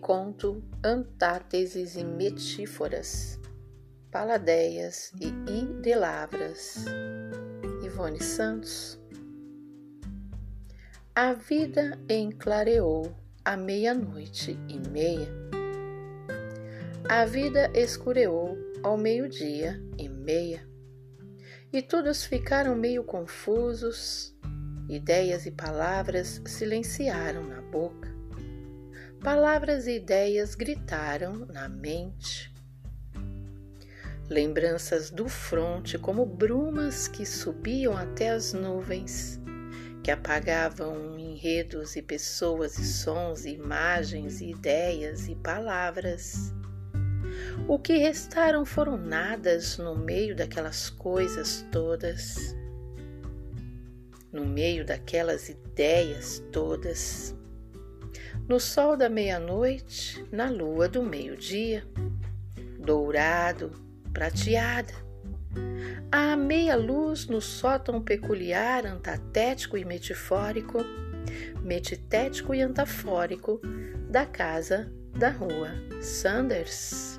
conto Antáteses e Metíforas, Paladeias e Idelavras. Ivone Santos. A vida enclareou à meia-noite e meia. A vida escureou ao meio-dia e meia. E todos ficaram meio confusos, ideias e palavras silenciaram na boca Palavras e ideias gritaram na mente. Lembranças do fronte como brumas que subiam até as nuvens, que apagavam enredos e pessoas e sons e imagens e ideias e palavras. O que restaram foram nadas no meio daquelas coisas todas, no meio daquelas ideias todas no sol da meia-noite, na lua do meio-dia, dourado, prateada. À meia-luz no sótão peculiar, antatético e metifórico, metitético e antafórico da casa da rua Sanders.